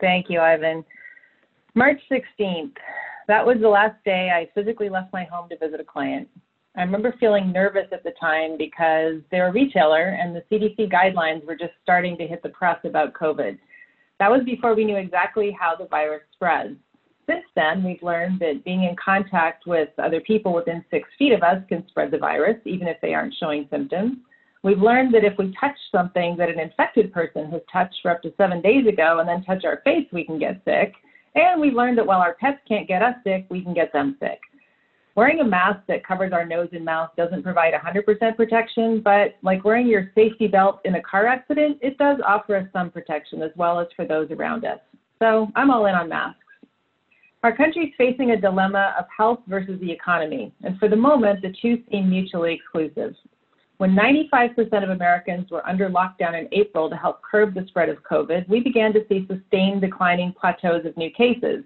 Thank you, Ivan. March 16th. That was the last day I physically left my home to visit a client. I remember feeling nervous at the time because they're a retailer and the CDC guidelines were just starting to hit the press about COVID. That was before we knew exactly how the virus spreads. Since then, we've learned that being in contact with other people within six feet of us can spread the virus, even if they aren't showing symptoms. We've learned that if we touch something that an infected person has touched for up to seven days ago and then touch our face, we can get sick. And we've learned that while our pets can't get us sick, we can get them sick. Wearing a mask that covers our nose and mouth doesn't provide 100% protection, but like wearing your safety belt in a car accident, it does offer us some protection as well as for those around us. So I'm all in on masks. Our country is facing a dilemma of health versus the economy, and for the moment, the two seem mutually exclusive. When 95% of Americans were under lockdown in April to help curb the spread of COVID, we began to see sustained declining plateaus of new cases.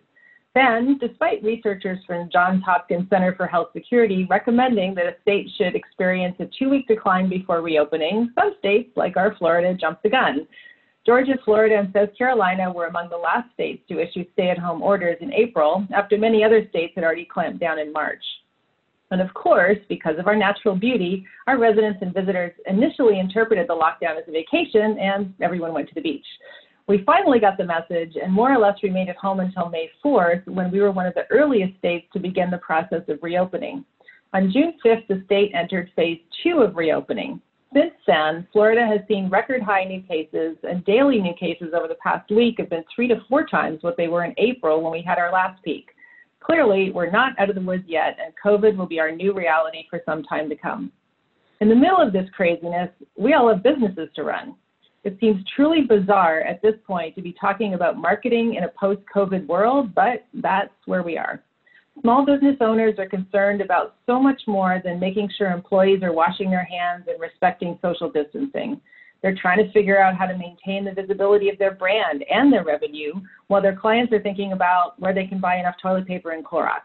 Then, despite researchers from Johns Hopkins Center for Health Security recommending that a state should experience a two week decline before reopening, some states, like our Florida, jumped the gun. Georgia, Florida, and South Carolina were among the last states to issue stay at home orders in April after many other states had already clamped down in March. And of course, because of our natural beauty, our residents and visitors initially interpreted the lockdown as a vacation and everyone went to the beach. We finally got the message and more or less remained at home until May 4th when we were one of the earliest states to begin the process of reopening. On June 5th, the state entered phase two of reopening. Since then, Florida has seen record high new cases, and daily new cases over the past week have been three to four times what they were in April when we had our last peak. Clearly, we're not out of the woods yet, and COVID will be our new reality for some time to come. In the middle of this craziness, we all have businesses to run. It seems truly bizarre at this point to be talking about marketing in a post COVID world, but that's where we are. Small business owners are concerned about so much more than making sure employees are washing their hands and respecting social distancing. They're trying to figure out how to maintain the visibility of their brand and their revenue while their clients are thinking about where they can buy enough toilet paper and Clorox.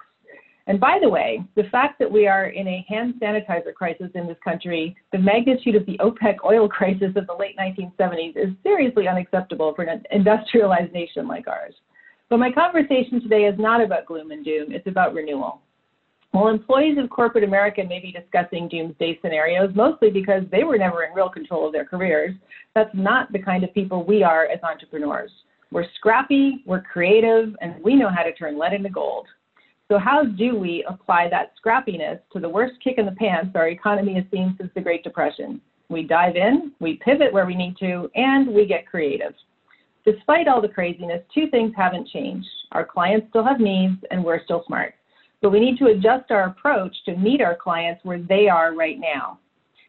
And by the way, the fact that we are in a hand sanitizer crisis in this country, the magnitude of the OPEC oil crisis of the late 1970s is seriously unacceptable for an industrialized nation like ours. But my conversation today is not about gloom and doom, it's about renewal. While employees of corporate America may be discussing doomsday scenarios, mostly because they were never in real control of their careers, that's not the kind of people we are as entrepreneurs. We're scrappy, we're creative, and we know how to turn lead into gold. So, how do we apply that scrappiness to the worst kick in the pants our economy has seen since the Great Depression? We dive in, we pivot where we need to, and we get creative. Despite all the craziness, two things haven't changed. Our clients still have needs, and we're still smart. But we need to adjust our approach to meet our clients where they are right now.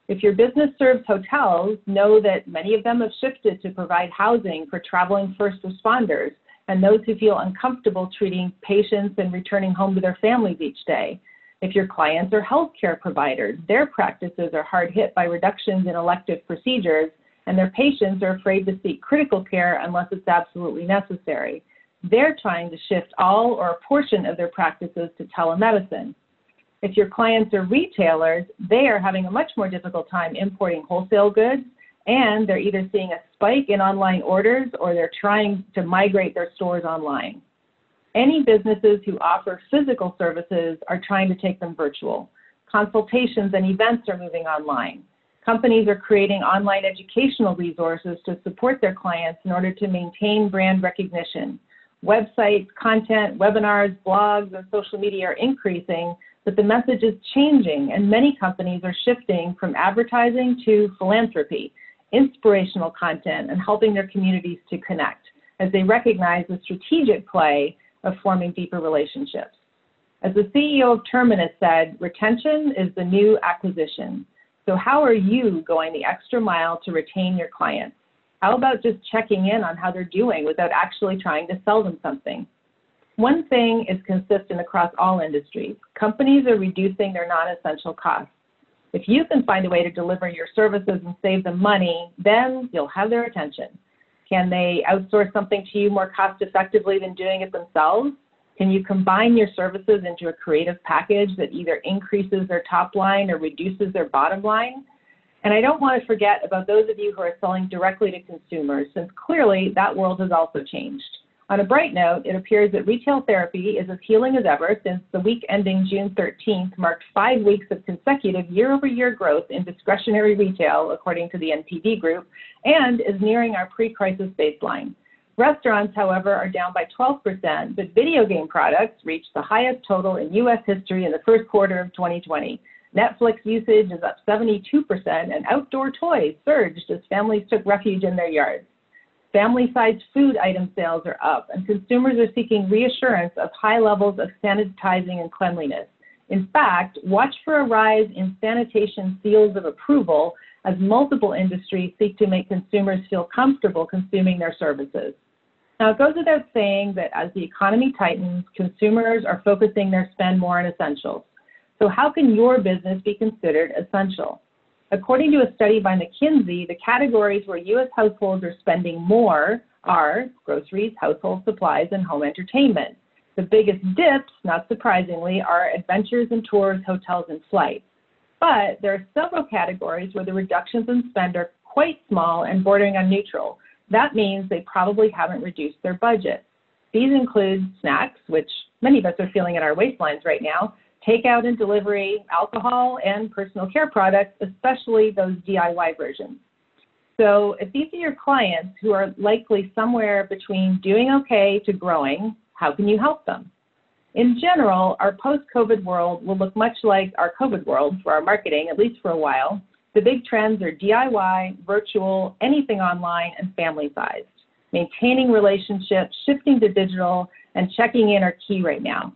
If your business serves hotels, know that many of them have shifted to provide housing for traveling first responders and those who feel uncomfortable treating patients and returning home to their families each day. If your clients are healthcare providers, their practices are hard hit by reductions in elective procedures and their patients are afraid to seek critical care unless it's absolutely necessary. They're trying to shift all or a portion of their practices to telemedicine. If your clients are retailers, they are having a much more difficult time importing wholesale goods, and they're either seeing a spike in online orders or they're trying to migrate their stores online. Any businesses who offer physical services are trying to take them virtual. Consultations and events are moving online. Companies are creating online educational resources to support their clients in order to maintain brand recognition. Websites, content, webinars, blogs, and social media are increasing, but the message is changing, and many companies are shifting from advertising to philanthropy, inspirational content, and helping their communities to connect as they recognize the strategic play of forming deeper relationships. As the CEO of Terminus said, retention is the new acquisition. So, how are you going the extra mile to retain your clients? How about just checking in on how they're doing without actually trying to sell them something? One thing is consistent across all industries companies are reducing their non essential costs. If you can find a way to deliver your services and save them money, then you'll have their attention. Can they outsource something to you more cost effectively than doing it themselves? Can you combine your services into a creative package that either increases their top line or reduces their bottom line? And I don't want to forget about those of you who are selling directly to consumers, since clearly that world has also changed. On a bright note, it appears that retail therapy is as healing as ever since the week ending June 13th marked five weeks of consecutive year over year growth in discretionary retail, according to the NPD Group, and is nearing our pre crisis baseline. Restaurants, however, are down by 12%, but video game products reached the highest total in U.S. history in the first quarter of 2020. Netflix usage is up 72%, and outdoor toys surged as families took refuge in their yards. Family sized food item sales are up, and consumers are seeking reassurance of high levels of sanitizing and cleanliness. In fact, watch for a rise in sanitation seals of approval as multiple industries seek to make consumers feel comfortable consuming their services. Now, it goes without saying that as the economy tightens, consumers are focusing their spend more on essentials. So, how can your business be considered essential? According to a study by McKinsey, the categories where U.S. households are spending more are groceries, household supplies, and home entertainment. The biggest dips, not surprisingly, are adventures and tours, hotels, and flights. But there are several categories where the reductions in spend are quite small and bordering on neutral. That means they probably haven't reduced their budget. These include snacks, which many of us are feeling in our waistlines right now, takeout and delivery, alcohol, and personal care products, especially those DIY versions. So, if these are your clients who are likely somewhere between doing okay to growing, how can you help them? In general, our post COVID world will look much like our COVID world for our marketing, at least for a while. The big trends are DIY, virtual, anything online, and family sized. Maintaining relationships, shifting to digital, and checking in are key right now.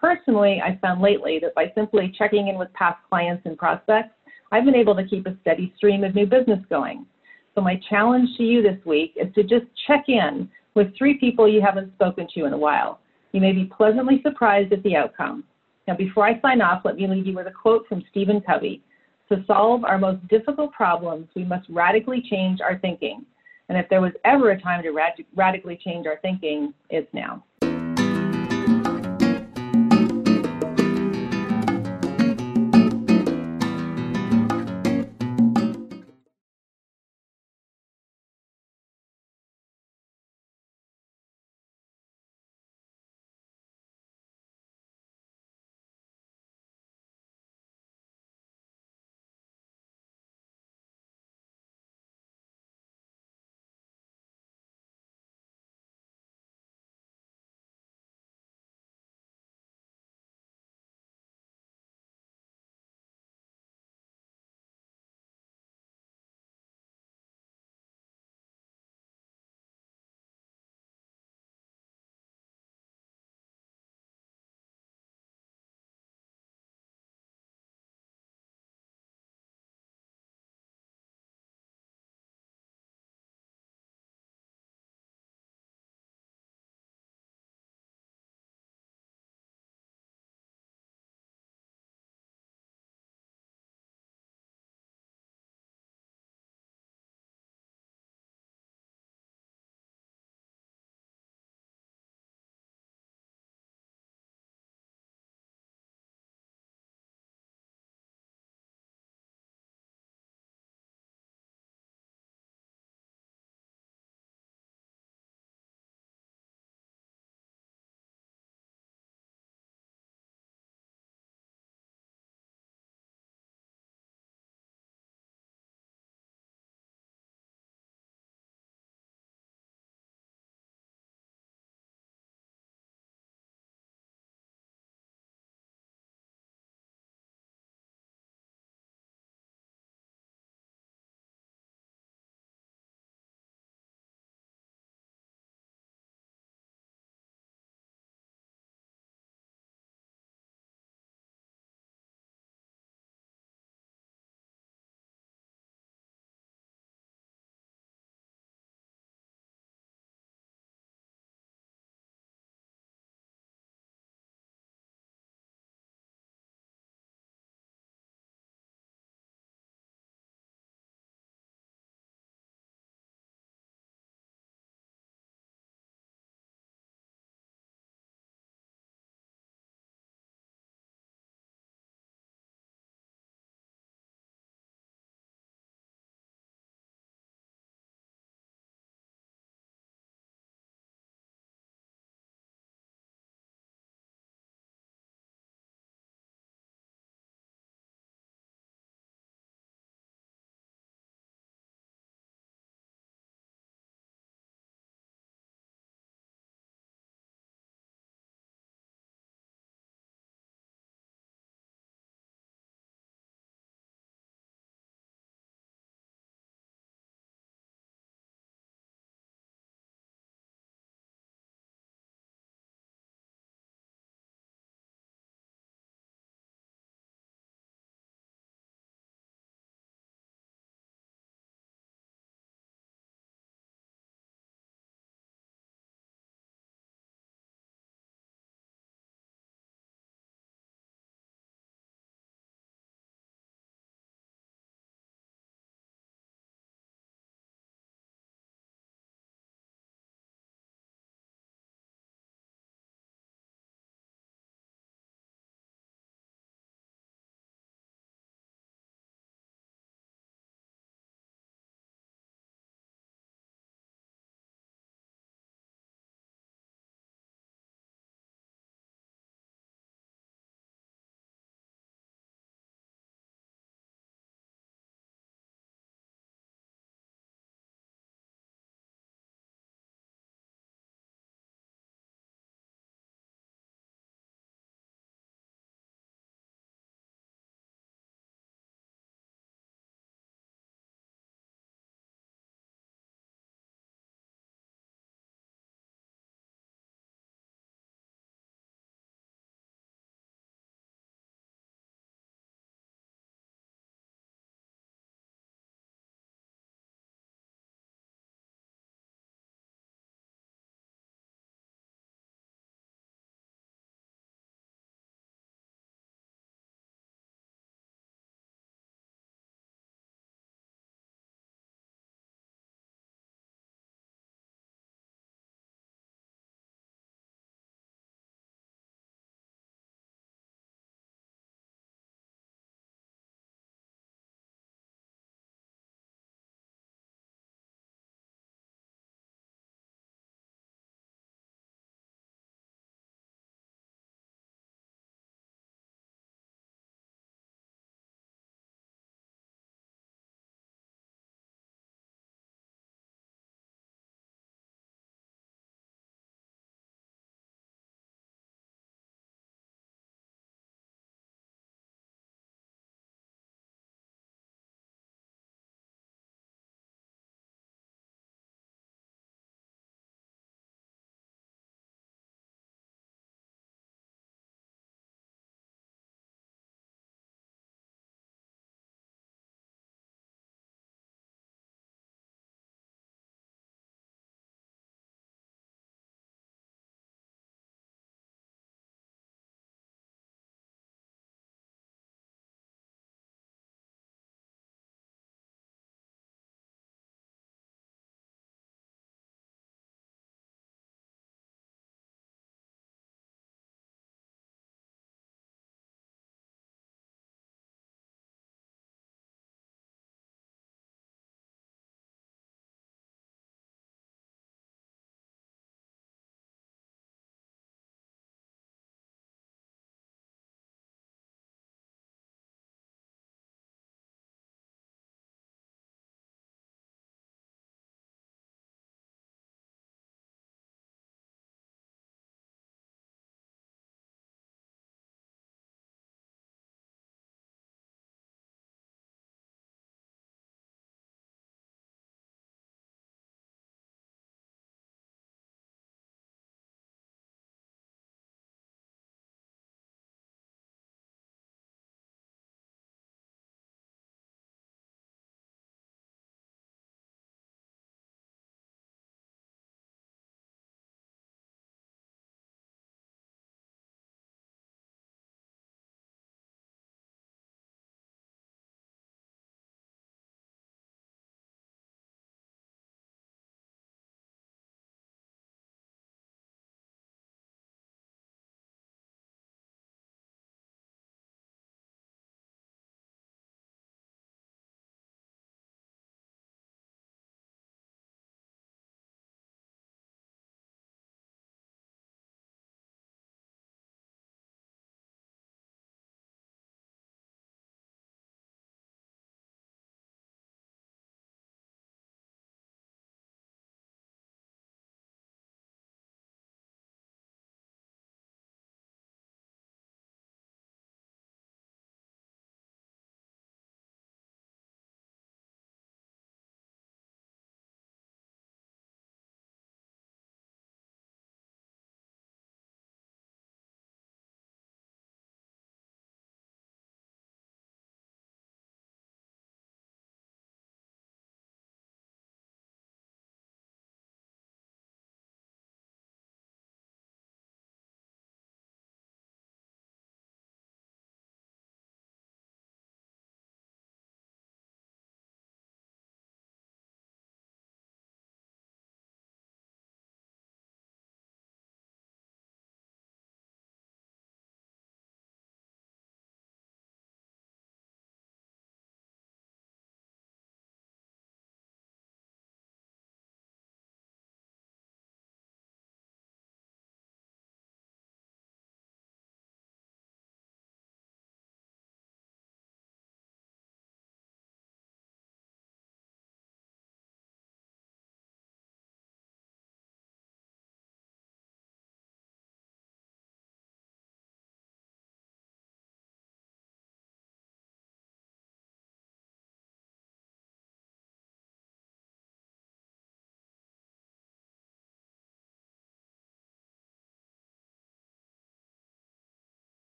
Personally, I found lately that by simply checking in with past clients and prospects, I've been able to keep a steady stream of new business going. So, my challenge to you this week is to just check in with three people you haven't spoken to in a while. You may be pleasantly surprised at the outcome. Now, before I sign off, let me leave you with a quote from Stephen Covey To solve our most difficult problems, we must radically change our thinking. And if there was ever a time to rad- radically change our thinking, it's now.